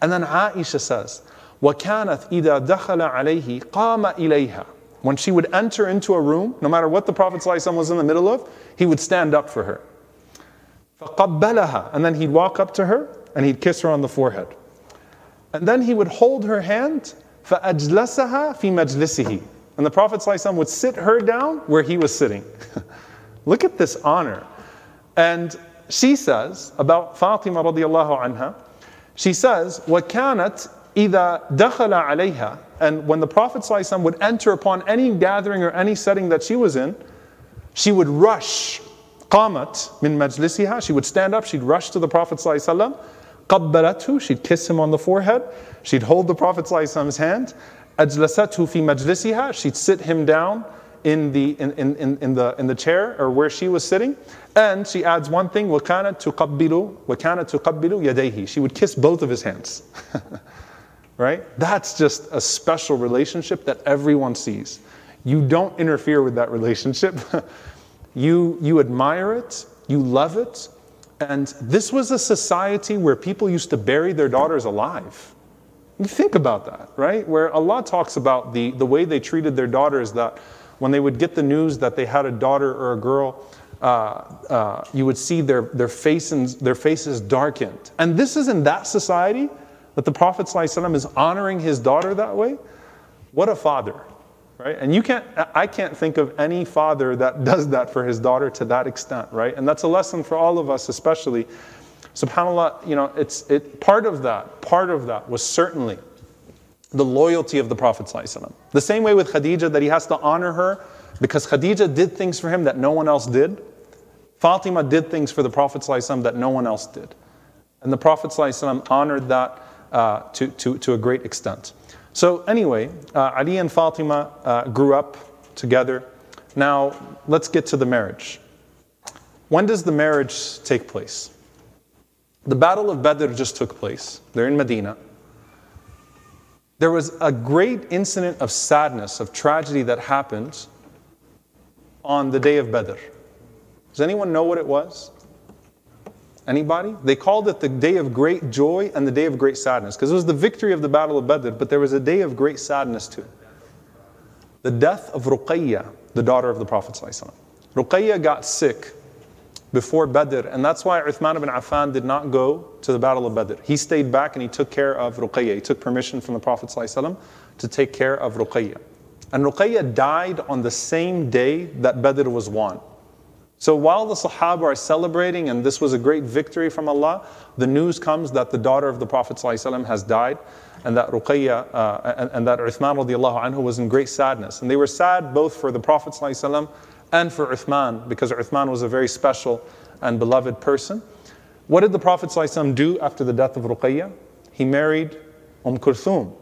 And then Aisha says, وَكَانَتْ إِذَا دَخَلَ عَلَيْهِ قَامَ إِلَيْهَا When she would enter into a room, no matter what the Prophet ﷺ was in the middle of, he would stand up for her. فَقَبَّلَهَا And then he'd walk up to her and he'd kiss her on the forehead. And then he would hold her hand فَأَجْلَسَهَا فِي مَجْلِسِهِ and the Prophet ﷺ would sit her down where he was sitting. Look at this honor. And she says about Fatima radiallahu anha, she says, وَكَانَتْ إِذَا دَخَلَ عَلَيْهَا And when the Prophet ﷺ would enter upon any gathering or any setting that she was in, she would rush. قامت min majlisiha. She would stand up, she'd rush to the Prophet ﷺ. قبلته, she'd kiss him on the forehead. She'd hold the Prophet ﷺ's hand. أجلسته في مجلسها she'd sit him down in the, in, in, in, the, in the chair or where she was sitting. And she adds one thing, وَكَانَتْ تُقَبِّلُ وَكَانَتْ تُقَبِّلُ يَدَيْهِ She would kiss both of his hands. right? That's just a special relationship that everyone sees. You don't interfere with that relationship. you, you admire it, you love it. And this was a society where people used to bury their daughters alive. Think about that, right? Where Allah talks about the, the way they treated their daughters, that when they would get the news that they had a daughter or a girl, uh, uh, you would see their, their, faces, their faces darkened. And this is in that society that the Prophet ﷺ is honoring his daughter that way. What a father, right? And you can't, I can't think of any father that does that for his daughter to that extent, right? And that's a lesson for all of us, especially SubhanAllah, you know, it's it part of that, part of that was certainly the loyalty of the Prophet. ﷺ. The same way with Khadija that he has to honor her because Khadija did things for him that no one else did. Fatima did things for the Prophet ﷺ that no one else did. And the Prophet ﷺ honored that uh, to, to, to a great extent. So, anyway, uh, Ali and Fatima uh, grew up together. Now, let's get to the marriage. When does the marriage take place? The Battle of Badr just took place. They're in Medina. There was a great incident of sadness, of tragedy that happened on the day of Badr. Does anyone know what it was? Anybody? They called it the day of great joy and the day of great sadness because it was the victory of the Battle of Badr, but there was a day of great sadness too. The death of Ruqayya, the daughter of the Prophet. Ruqayya got sick before Badr, and that's why Uthman ibn Affan did not go to the Battle of Badr. He stayed back and he took care of Ruqayya. He took permission from the Prophet to take care of Ruqayya. And Ruqayya died on the same day that Badr was won. So while the Sahaba are celebrating, and this was a great victory from Allah, the news comes that the daughter of the Prophet ﷺ has died, and that Ruqayya uh, and, and, that Uthman radiallahu anhu was in great sadness. And they were sad both for the Prophet ﷺ and for Uthman, because Uthman was a very special and beloved person. What did the Prophet ﷺ do after the death of Ruqayya? He married Umm Kulthum.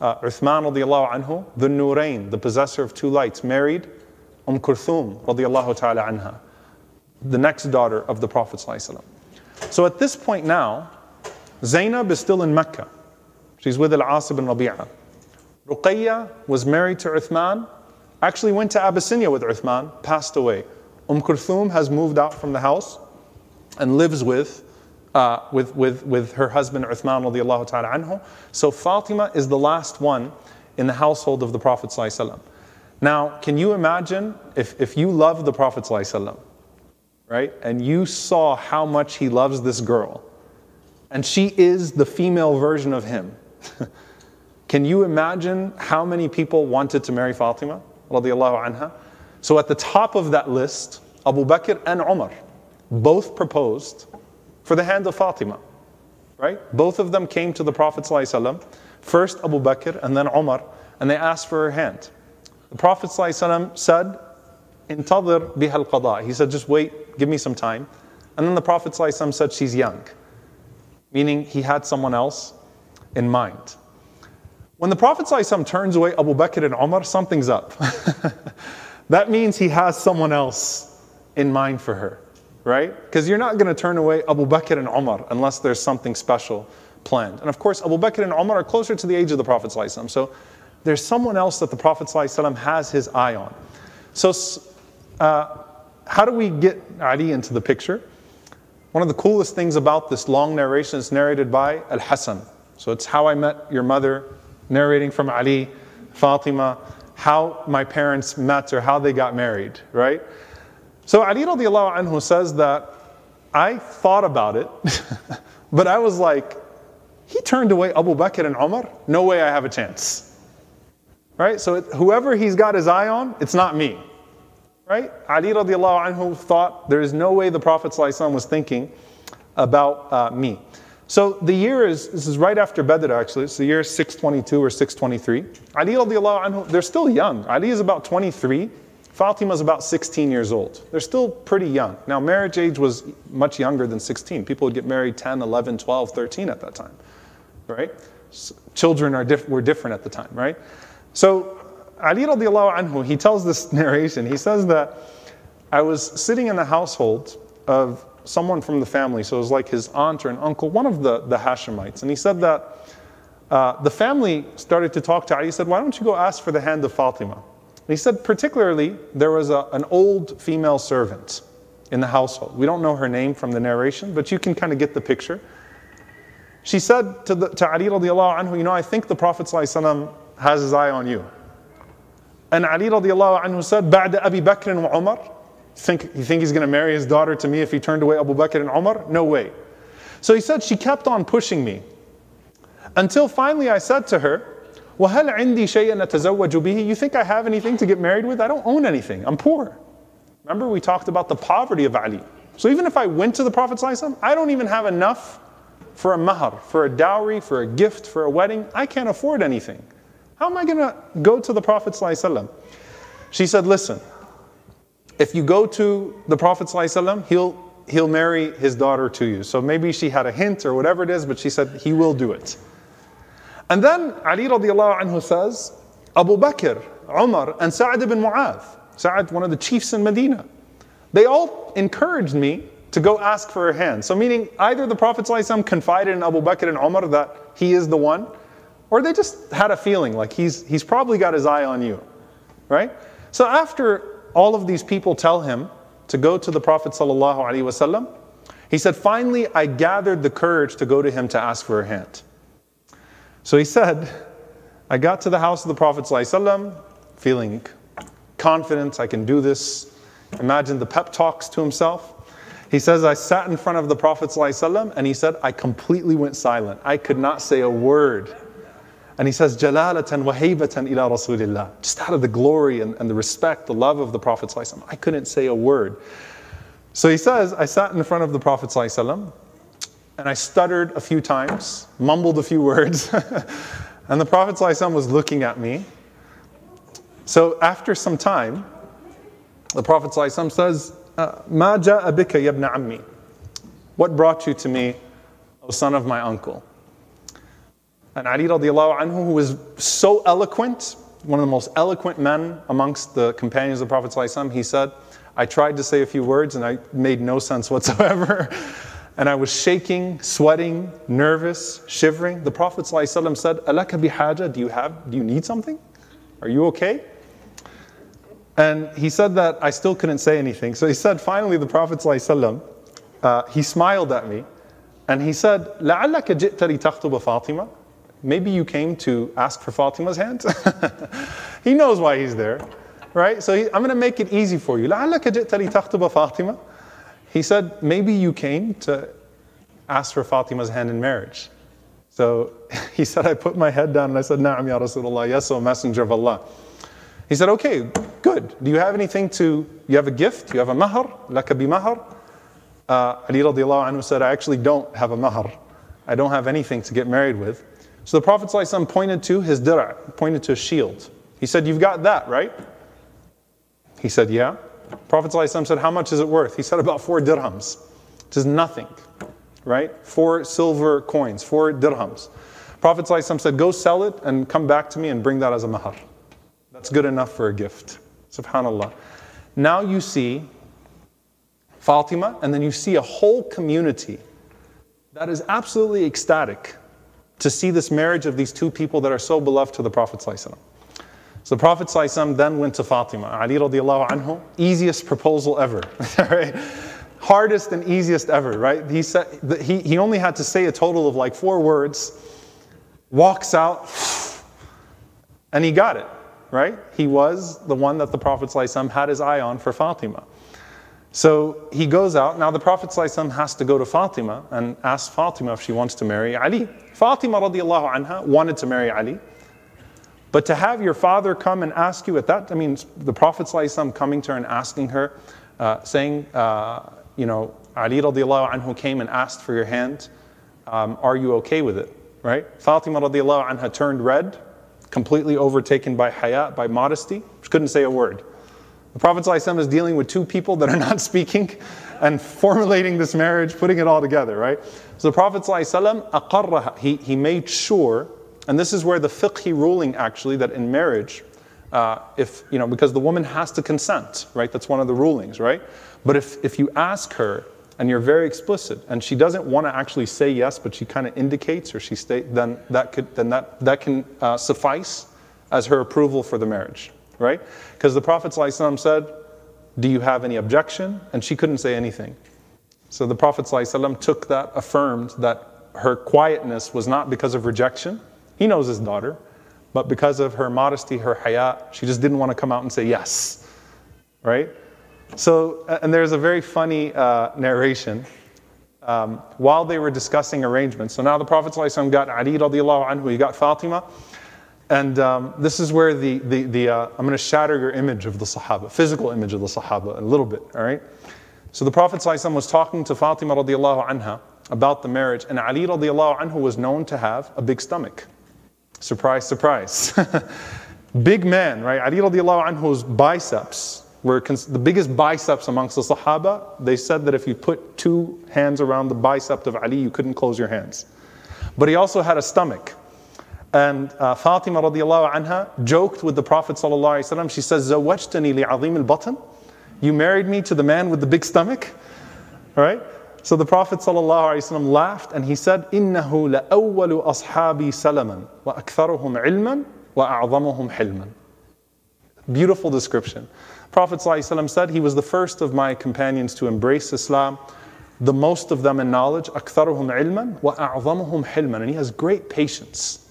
Uh, Uthman anhu, the Nurain, the possessor of two lights, married Umm Kulthum the next daughter of the Prophet So at this point now, Zainab is still in Mecca. She's with Al-As ibn Rabi'ah. Ruqayya was married to Uthman, actually went to Abyssinia with Uthman, passed away. Umm Kulthum has moved out from the house and lives with, uh, with, with, with her husband Uthman radiallahu ta'ala anhu. So Fatima is the last one in the household of the Prophet sallallahu now, can you imagine if, if you love the Prophet, ﷺ, right, and you saw how much he loves this girl, and she is the female version of him? can you imagine how many people wanted to marry Fatima? Anha? So, at the top of that list, Abu Bakr and Umar both proposed for the hand of Fatima. Right? Both of them came to the Prophet ﷺ, first Abu Bakr and then Umar, and they asked for her hand. The Prophet ﷺ said, Intadir biha al He said, just wait, give me some time. And then the Prophet ﷺ said, she's young, meaning he had someone else in mind. When the Prophet ﷺ turns away Abu Bakr and Umar, something's up. that means he has someone else in mind for her, right? Because you're not going to turn away Abu Bakr and Umar unless there's something special planned. And of course, Abu Bakr and Umar are closer to the age of the Prophet. ﷺ, so there's someone else that the Prophet ﷺ has his eye on. So, uh, how do we get Ali into the picture? One of the coolest things about this long narration is narrated by Al Hassan. So, it's how I met your mother, narrating from Ali, Fatima, how my parents met or how they got married, right? So, Ali radiallahu anhu says that I thought about it, but I was like, he turned away Abu Bakr and Umar? No way I have a chance. Right? So it, whoever he's got his eye on, it's not me. Right? Ali radiallahu anhu thought there is no way the Prophet was thinking about uh, me. So the year is, this is right after Badr actually, it's the year 622 or 623. Ali radiallahu anhu, they're still young. Ali is about 23. Fatima is about 16 years old. They're still pretty young. Now, marriage age was much younger than 16. People would get married 10, 11, 12, 13 at that time, right? Children are diff- were different at the time, right? So Ali radiallahu anhu, he tells this narration. He says that I was sitting in the household of someone from the family. So it was like his aunt or an uncle, one of the, the Hashemites. And he said that uh, the family started to talk to Ali. He said, Why don't you go ask for the hand of Fatima? And he said, particularly, there was a, an old female servant in the household. We don't know her name from the narration, but you can kind of get the picture. She said to, the, to Ali anhu, You know, I think the Prophet has his eye on you. And Ali said, Ba'da Abi Bakr wa Umar, think, you think he's going to marry his daughter to me if he turned away Abu Bakr and Umar? No way. So he said, she kept on pushing me. Until finally I said to her, وهل عندي شيء أتزوج به? You think I have anything to get married with? I don't own anything. I'm poor. Remember we talked about the poverty of Ali. So even if I went to the Prophet I don't even have enough for a mahar, for a dowry, for a gift, for a wedding. I can't afford anything. How am I going to go to the Prophet? ﷺ? She said, Listen, if you go to the Prophet, ﷺ, he'll, he'll marry his daughter to you. So maybe she had a hint or whatever it is, but she said, He will do it. And then Ali radiallahu anhu says, Abu Bakr, Umar, and Sa'ad ibn Mu'adh, Sa'ad, one of the chiefs in Medina, they all encouraged me to go ask for a hand. So, meaning either the Prophet ﷺ confided in Abu Bakr and Umar that he is the one, or they just had a feeling like he's, he's probably got his eye on you, right? So after all of these people tell him to go to the Prophet wasallam, he said, Finally, I gathered the courage to go to him to ask for a hand. So he said, I got to the house of the Prophet wasallam, feeling confident, I can do this. Imagine the pep talks to himself. He says, I sat in front of the Prophet ﷺ and he said, I completely went silent. I could not say a word. And he says, Jalalatan wa haybatan ila Rasulillah. Just out of the glory and, and the respect, the love of the Prophet ﷺ, I couldn't say a word. So he says, I sat in front of the Prophet ﷺ, and I stuttered a few times, mumbled a few words, and the Prophet ﷺ was looking at me. So after some time, the Prophet ﷺ says, uh, Ma ja'a bika yabna ammi. What brought you to me, O son of my uncle? And Ali radiallahu anhu, who was so eloquent, one of the most eloquent men amongst the companions of the Prophet ﷺ, he said, I tried to say a few words and I made no sense whatsoever. and I was shaking, sweating, nervous, shivering. The Prophet ﷺ said, Alaka bihaja, do you have, do you need something? Are you okay? And he said that I still couldn't say anything. So he said, finally, the Prophet ﷺ, uh, he smiled at me and he said, لَعَلَّكَ جِئْتَ لِتَخْطُبَ فَاطِمَةً Maybe you came to ask for Fatima's hand? he knows why he's there, right? So he, I'm going to make it easy for you. لَعَلَّكَ جِئْتَ لِتَخْطُبَ فَاطِمَةً He said, maybe you came to ask for Fatima's hand in marriage. So he said, I put my head down and I said, Na'am ya Rasulullah, yes, O Messenger of Allah. He said, okay, good. Do you have anything to, you have a gift? You have a mahar? Laka bi mahar? Uh, Ali radiallahu anhu said, I actually don't have a mahar. I don't have anything to get married with. So the Prophet ﷺ pointed to his dir'a, pointed to a shield. He said, You've got that, right? He said, Yeah. Prophet ﷺ said, How much is it worth? He said, About four dirhams. which is nothing, right? Four silver coins, four dirhams. Prophet ﷺ said, Go sell it and come back to me and bring that as a mahar. That's good enough for a gift. SubhanAllah. Now you see Fatima, and then you see a whole community that is absolutely ecstatic to see this marriage of these two people that are so beloved to the Prophet. So the Prophet then went to Fatima. Ali radiallahu anhu, easiest proposal ever. right? Hardest and easiest ever, right? He, said, he, he only had to say a total of like four words, walks out, and he got it right? He was the one that the Prophet ﷺ had his eye on for Fatima. So he goes out. Now the Prophet ﷺ has to go to Fatima and ask Fatima if she wants to marry Ali. Fatima radiallahu anha wanted to marry Ali. But to have your father come and ask you at that, I mean, the Prophet coming to her and asking her, uh, saying, uh, you know, Ali radiallahu anhu came and asked for your hand. Um, are you okay with it? Right? Fatima radiallahu anha turned red completely overtaken by haya, by modesty, she couldn't say a word. The Prophet is dealing with two people that are not speaking and formulating this marriage, putting it all together, right? So the Prophet ﷺ, he, he made sure, and this is where the fiqhi ruling actually, that in marriage, uh, if, you know, because the woman has to consent, right? That's one of the rulings, right? But if, if you ask her and you're very explicit and she doesn't want to actually say yes but she kind of indicates or she state then that could then that that can uh, suffice as her approval for the marriage right because the prophet ﷺ said do you have any objection? And she couldn't say anything. So the prophet ﷺ took that affirmed that her quietness was not because of rejection. He knows his daughter but because of her modesty her haya she just didn't want to come out and say yes right? So, and there's a very funny uh, narration. Um, while they were discussing arrangements, so now the Prophet ﷺ got Ali radiallahu anhu, he got Fatima, and um, this is where the, the, the uh, I'm going to shatter your image of the Sahaba, physical image of the Sahaba, a little bit, all right? So the Prophet ﷺ was talking to Fatima radiallahu anha about the marriage, and Ali radiallahu anhu was known to have a big stomach. Surprise, surprise. big man, right? Ali radiallahu anhu's biceps were cons- the biggest biceps amongst the Sahaba. They said that if you put two hands around the bicep of Ali, you couldn't close your hands. But he also had a stomach. And uh, Fatima radiallahu anha joked with the Prophet sallallahu alaihi wasallam. She says, "Zawajtani li'azim al-batan." You married me to the man with the big stomach, All right? So the Prophet sallallahu alaihi wasallam laughed and he said, "إنه لأول أصحابي سلما وأكثرهم علما وأعظمهم حلما." Beautiful description. Prophet ﷺ said he was the first of my companions to embrace Islam, the most of them in knowledge, أكثرهم علما وأعظمهم حلما. And he has great patience.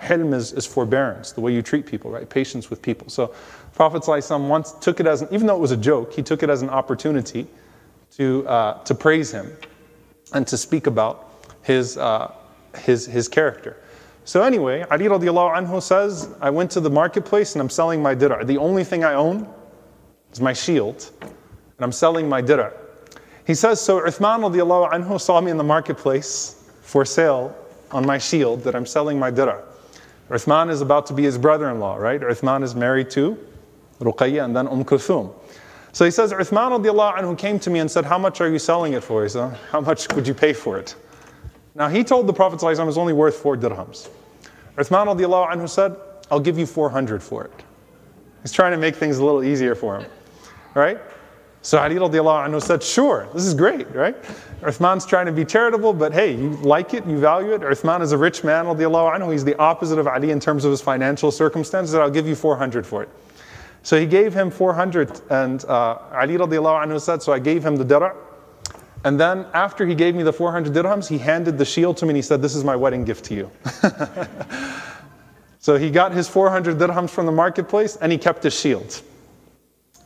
Hilm is, is forbearance, the way you treat people, right? Patience with people. So Prophet ﷺ once took it as, an, even though it was a joke, he took it as an opportunity to, uh, to praise him and to speak about his, uh, his, his character. So anyway, Ali radiallahu anhu says, I went to the marketplace and I'm selling my dir'a. The only thing I own is my shield, and I'm selling my dir'a. He says, so Uthman radiallahu anhu saw me in the marketplace for sale on my shield that I'm selling my dir'a. Uthman is about to be his brother-in-law, right? Uthman is married to Ruqayya and then Umm Kulthum. So he says, Uthman anhu came to me and said, how much are you selling it for? He said, how much would you pay for it? Now he told the Prophet it was only worth four dirhams. Uthman anhu said, I'll give you 400 for it. He's trying to make things a little easier for him, right? So Ali radiallahu anhu said, sure, this is great, right? Uthman's trying to be charitable, but hey, you like it, you value it. Uthman is a rich man, anhu. He's the opposite of Ali in terms of his financial circumstances. I'll give you 400 for it. So he gave him 400, and uh, Ali anhu said, so I gave him the dir'a. And then after he gave me the 400 dirhams, he handed the shield to me and he said, this is my wedding gift to you. so he got his 400 dirhams from the marketplace and he kept his shield.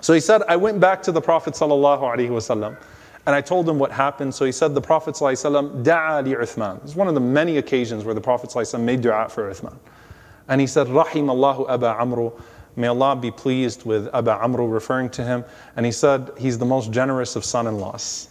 So he said, I went back to the Prophet ﷺ and I told him what happened. So he said, the Prophet ﷺ, da'a li Uthman. This is one of the many occasions where the Prophet ﷺ made dua for Uthman. And he said, Rahim Allahu Aba Amru. May Allah be pleased with Aba Amru, referring to him. And he said, he's the most generous of son-in-laws.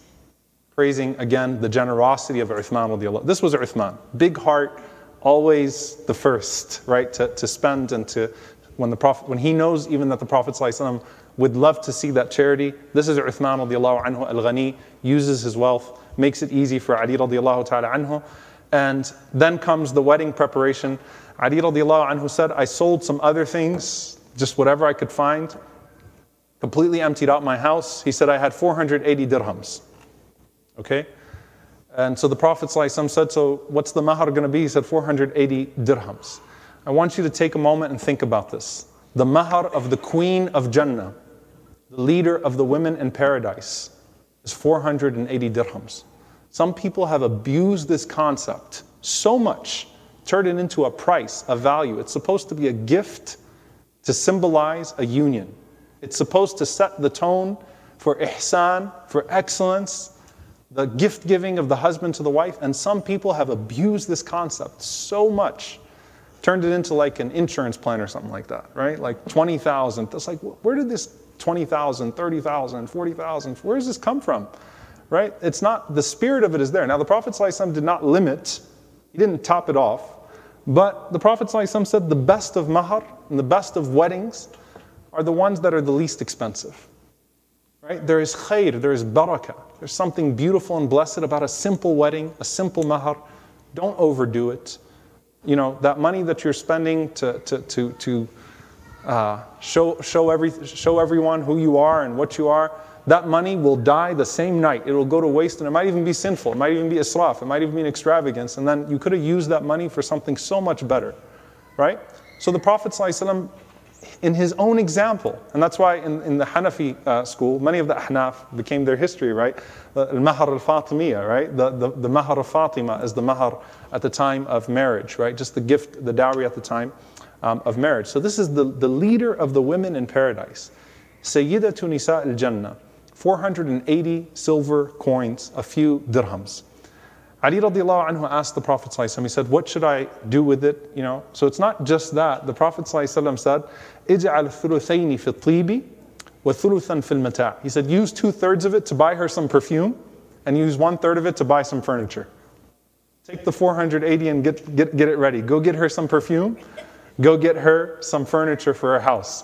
Praising again the generosity of Uthman. This was Uthman. Big heart, always the first, right? To, to spend and to, when the Prophet, when he knows even that the Prophet ﷺ would love to see that charity. This is Uthman radiallahu anhu al-Ghani, uses his wealth, makes it easy for Ali radiallahu ta'ala anhu. And then comes the wedding preparation. Ali radiallahu anhu said, I sold some other things, just whatever I could find, completely emptied out my house. He said, I had 480 dirhams. Okay? And so the Prophet said, So what's the mahar going to be? He said, 480 dirhams. I want you to take a moment and think about this. The mahar of the Queen of Jannah the leader of the women in paradise, is 480 dirhams. Some people have abused this concept so much, turned it into a price, a value. It's supposed to be a gift to symbolize a union. It's supposed to set the tone for ihsan, for excellence, the gift giving of the husband to the wife. And some people have abused this concept so much, turned it into like an insurance plan or something like that, right? Like 20,000. That's like, where did this 20,000, 30,000, 40,000. Where does this come from? Right? It's not, the spirit of it is there. Now, the Prophet did not limit, he didn't top it off, but the Prophet said the best of mahar and the best of weddings are the ones that are the least expensive. Right? There is khair, there is barakah. There's something beautiful and blessed about a simple wedding, a simple mahar. Don't overdo it. You know, that money that you're spending to, to, to, to uh, show, show, every, show everyone who you are and what you are, that money will die the same night. It will go to waste and it might even be sinful. It might even be a israf. It might even be an extravagance. And then you could have used that money for something so much better, right? So the Prophet ﷺ, in his own example, and that's why in, in the Hanafi uh, school, many of the Ahnaf became their history, right? The Mahar al Fatimiyya, right? The, the, the Mahar of Fatima is the Mahar at the time of marriage, right? Just the gift, the dowry at the time um, of marriage. So this is the, the leader of the women in paradise, Sayyidatu Nisa al Jannah, 480 silver coins, a few dirhams. Ali radiallahu anhu asked the Prophet ﷺ, he said, What should I do with it? You know, so it's not just that. The Prophet ﷺ said, Ij'al thuluthaini fi tibi wa thuluthan fil mata'. He said, Use two thirds of it to buy her some perfume and use one third of it to buy some furniture. Take the 480 and get, get, get it ready. Go get her some perfume Go get her some furniture for her house.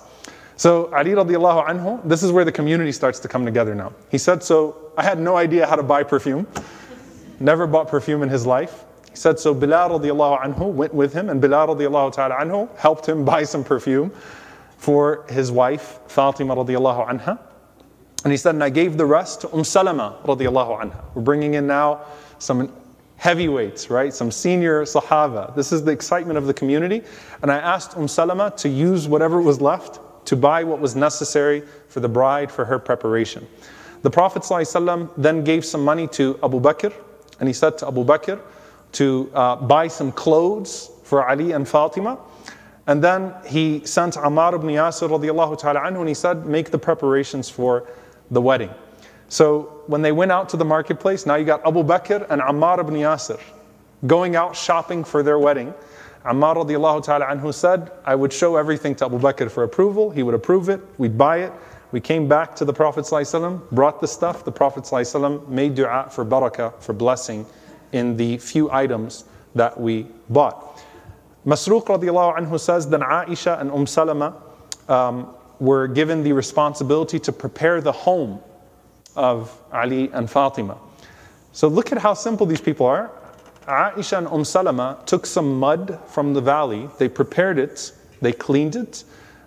So Ali radiallahu anhu, this is where the community starts to come together now. He said, so I had no idea how to buy perfume. Never bought perfume in his life. He said, so Bilal radiallahu anhu went with him and Bilal radiallahu ta'ala anhu helped him buy some perfume for his wife, Fatima radiallahu anha. And he said, and I gave the rest to Umm Salama radiallahu anha. We're bringing in now some heavyweights, right? Some senior Sahaba. This is the excitement of the community. And I asked Umm Salama to use whatever was left to buy what was necessary for the bride for her preparation. The Prophet ﷺ then gave some money to Abu Bakr, and he said to Abu Bakr to uh, buy some clothes for Ali and Fatima. And then he sent Ammar ibn Yasir radiallahu and he said, make the preparations for the wedding. So when they went out to the marketplace, now you got Abu Bakr and Ammar ibn Yasir going out shopping for their wedding. Ammar radiallahu ta'ala anhu said, I would show everything to Abu Bakr for approval. He would approve it. We'd buy it. We came back to the Prophet brought the stuff. The Prophet made dua for barakah, for blessing in the few items that we bought. Masruq radiallahu anhu says, then Aisha and Umm Salama um, were given the responsibility to prepare the home of Ali and Fatima. So look at how simple these people are. Aisha and Umm Salama took some mud from the valley, they prepared it, they cleaned it,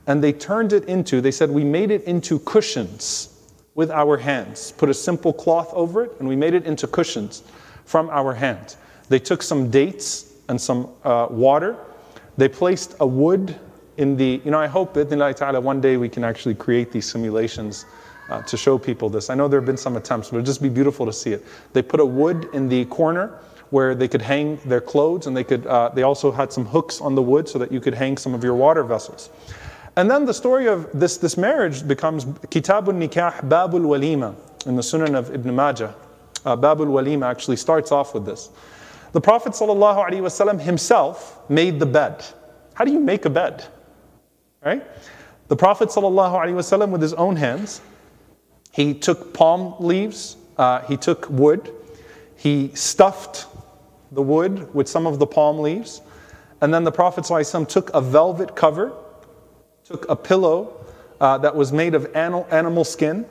and they turned it into, they said, we made it into cushions with our hands. Put a simple cloth over it, and we made it into cushions from our hands. They took some dates and some uh, water. They placed a wood in the, you know, I hope, ta'ala, one day we can actually create these simulations uh, to show people this. I know there have been some attempts, but it'd just be beautiful to see it. They put a wood in the corner where they could hang their clothes, and they could. Uh, they also had some hooks on the wood so that you could hang some of your water vessels. And then the story of this, this marriage becomes Kitabun Nikah Babul Walima in the Sunan of Ibn Majah. Uh, Babul Walima actually starts off with this. The Prophet ﷺ himself made the bed. How do you make a bed? Right? The Prophet ﷺ with his own hands, he took palm leaves, uh, he took wood, he stuffed the wood with some of the palm leaves. And then the Prophet ﷺ took a velvet cover, took a pillow uh, that was made of animal, skin,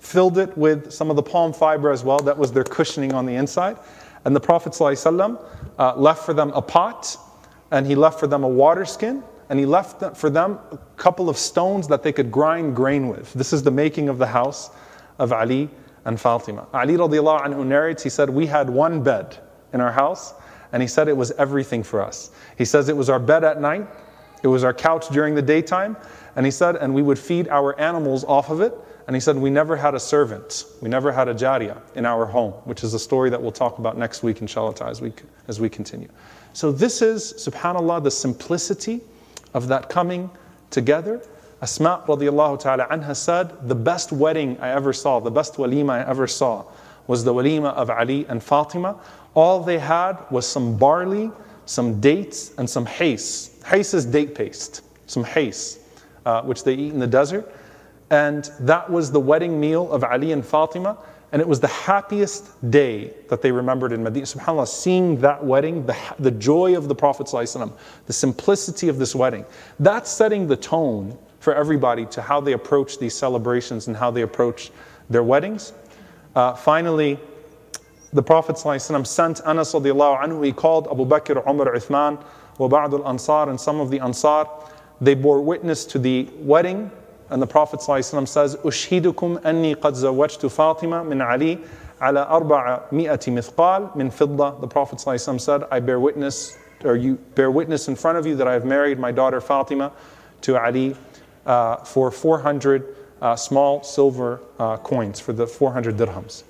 filled it with some of the palm fiber as well. That was their cushioning on the inside. And the Prophet ﷺ, uh, left for them a pot, and he left for them a water skin, and he left for them a couple of stones that they could grind grain with. This is the making of the house of Ali and Fatima. Ali radiallahu anhu narrates, he said, We had one bed in our house, and he said it was everything for us. He says it was our bed at night, it was our couch during the daytime, and he said, and we would feed our animals off of it. And he said, we never had a servant, we never had a jariyah in our home, which is a story that we'll talk about next week, inshallah, as we, as we continue. So, this is, subhanAllah, the simplicity of that coming together. Asma radiallahu ta'ala anha said, The best wedding I ever saw, the best walima I ever saw, was the walima of Ali and Fatima. All they had was some barley, some dates, and some hais. Hais is date paste, some hais, uh, which they eat in the desert. And that was the wedding meal of Ali and Fatima. And it was the happiest day that they remembered in Medina. SubhanAllah, seeing that wedding, the, the joy of the Prophet, ﷺ, the simplicity of this wedding, that's setting the tone for everybody to how they approach these celebrations and how they approach their weddings. Uh, finally, the Prophet ﷺ sent Anas anhu, he called Abu Bakr, Umar, Uthman, wa ba'd al-Ansar, and some of the Ansar. They bore witness to the wedding, and the Prophet ﷺ says, أشهدكم أني قد زوجت فاطمة من علي على أربعمائة مثقال من فضة. The Prophet ﷺ said, I bear witness, or you bear witness in front of you that I have married my daughter Fatima to Ali uh, for 400 uh, small silver uh, coins, for the 400 dirhams.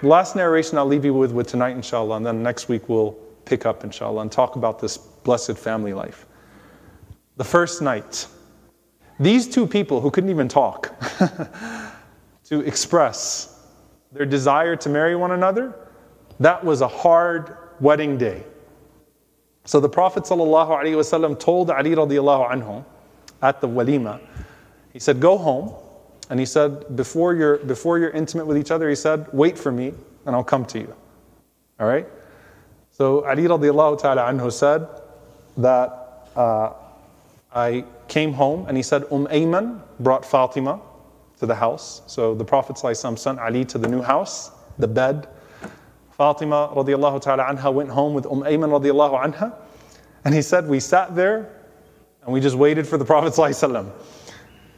The last narration I'll leave you with, with tonight, inshallah, and then next week we'll pick up, inshallah, and talk about this blessed family life. The first night, these two people who couldn't even talk to express their desire to marry one another, that was a hard wedding day. So the Prophet ﷺ told Ali radiallahu anhu at the walima, he said, Go home and he said, before you're, before you're intimate with each other, he said, wait for me and I'll come to you. All right? So Ali radiallahu ta'ala anhu said that uh, I came home and he said, Um Ayman brought Fatima to the house. So the Prophet sent Ali to the new house, the bed. Fatima radiallahu ta'ala anha went home with Um Ayman radiallahu anha. And he said, we sat there and we just waited for the Prophet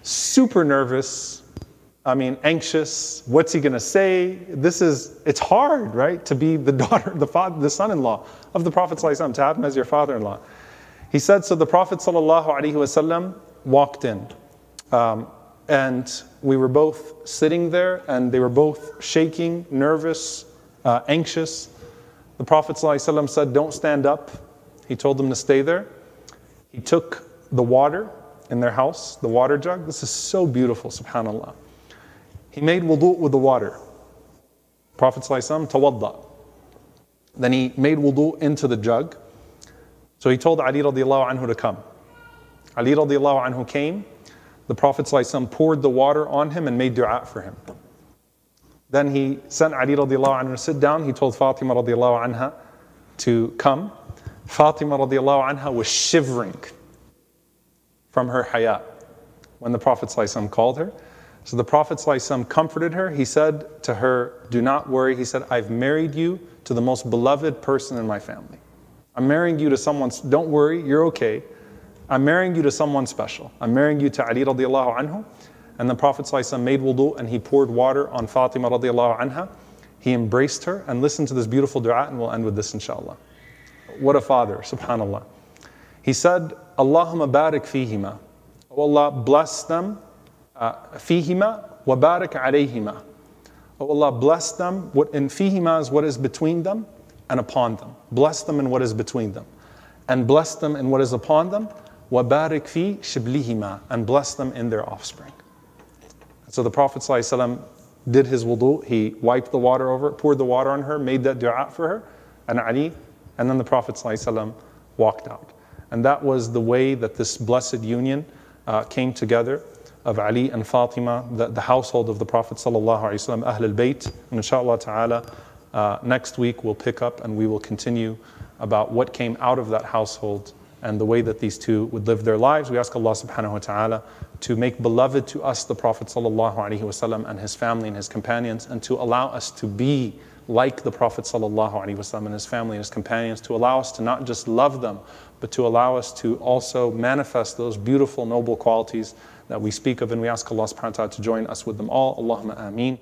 super nervous, I mean, anxious. What's he going to say? This is, it's hard, right? To be the daughter, the father, the son-in-law of the Prophet ﷺ, to have him as your father-in-law. He said, so the Prophet ﷺ walked in. Um, And we were both sitting there, and they were both shaking, nervous, uh, anxious. The Prophet ﷺ said, Don't stand up. He told them to stay there. He took the water in their house, the water jug. This is so beautiful, subhanAllah. He made wudu with the water. Prophet ﷺ, tawadda. Then he made wudu into the jug. So he told Ali radiallahu anhu to come. Ali radiallahu anhu came. The Prophet ﷺ poured the water on him and made dua for him. Then he sent Ali radiallahu anhu to sit down. He told Fatima radiallahu anha to come. Fatima radiallahu anha was shivering from her haya when the Prophet ﷺ called her. So the Prophet ﷺ comforted her. He said to her, Do not worry. He said, I've married you to the most beloved person in my family. I'm marrying you to someone, don't worry, you're okay. I'm marrying you to someone special. I'm marrying you to Ali radiallahu anhu. And the Prophet ﷺ made wudu and he poured water on Fatima radiallahu anha. He embraced her and listened to this beautiful dua and we'll end with this inshallah. What a father, subhanallah. He said, Allahumma barik fihima. Oh Allah, bless them uh, fihima wa barik alayhima. Oh Allah, bless them. What in fihima is what is between them and upon them. Bless them in what is between them. And bless them in what is upon them. Barik fi shiblihima. And bless them in their offspring. So the Prophet ﷺ did his wudu. He wiped the water over, poured the water on her, made that dua for her, and Ali. And then the Prophet ﷺ walked out. And that was the way that this blessed union uh, came together of Ali and Fatima, the, the household of the Prophet sallallahu alaihi wasallam, Ahl al-Bayt. And inshallah ta'ala, uh, next week we'll pick up and we will continue about what came out of that household and the way that these two would live their lives. We ask Allah subhanahu wa ta'ala to make beloved to us the Prophet sallallahu alaihi wasallam and his family and his companions and to allow us to be like the Prophet sallallahu alaihi wasallam and his family and his companions, to allow us to not just love them, but to allow us to also manifest those beautiful, noble qualities that we speak of, and we ask Allah subhanahu wa ta'ala to join us with them all. Allahumma ameen.